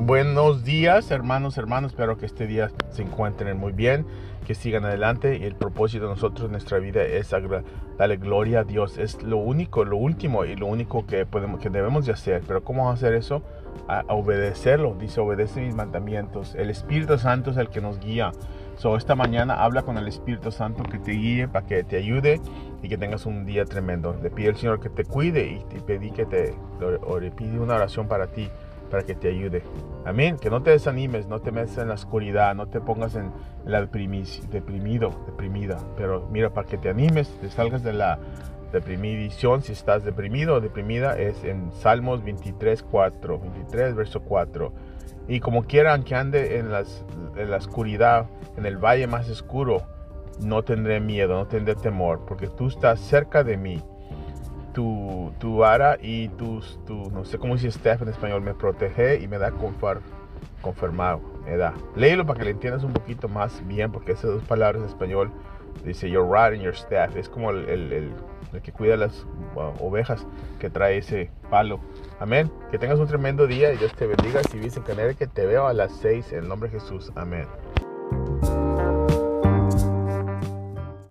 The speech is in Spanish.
buenos días, hermanos, hermanos. Espero que este día se encuentren muy bien, que sigan adelante. Y el propósito de nosotros en nuestra vida es darle gloria a Dios. Es lo único, lo último y lo único que, podemos, que debemos de hacer. Pero ¿cómo hacer eso? A, obedecerlo. Dice, obedece mis mandamientos. El Espíritu Santo es el que nos guía. So, esta mañana habla con el Espíritu Santo que te guíe para que te ayude y que tengas un día tremendo. Le pide al Señor que te cuide y te pedí que te le pide una oración para ti para que te ayude. Amén. Que no te desanimes, no te metas en la oscuridad, no te pongas en la deprimido, deprimida. Pero mira, para que te animes, te salgas de la deprimición, si estás deprimido o deprimida, es en Salmos 23, 4, 23, verso 4. Y como quieran que ande en, las, en la oscuridad, en el valle más oscuro, no tendré miedo, no tendré temor, porque tú estás cerca de mí tu, tu vara y tu, tu, no sé cómo dice Steph en español, me protege y me da confort, confirmado, me da. Léelo para que le entiendas un poquito más bien, porque esas dos palabras en español dice your rod and your staff, es como el, el, el, que cuida las uh, ovejas que trae ese palo. Amén. Que tengas un tremendo día y Dios te bendiga. Si vives en que te veo a las 6 en el nombre de Jesús. Amén.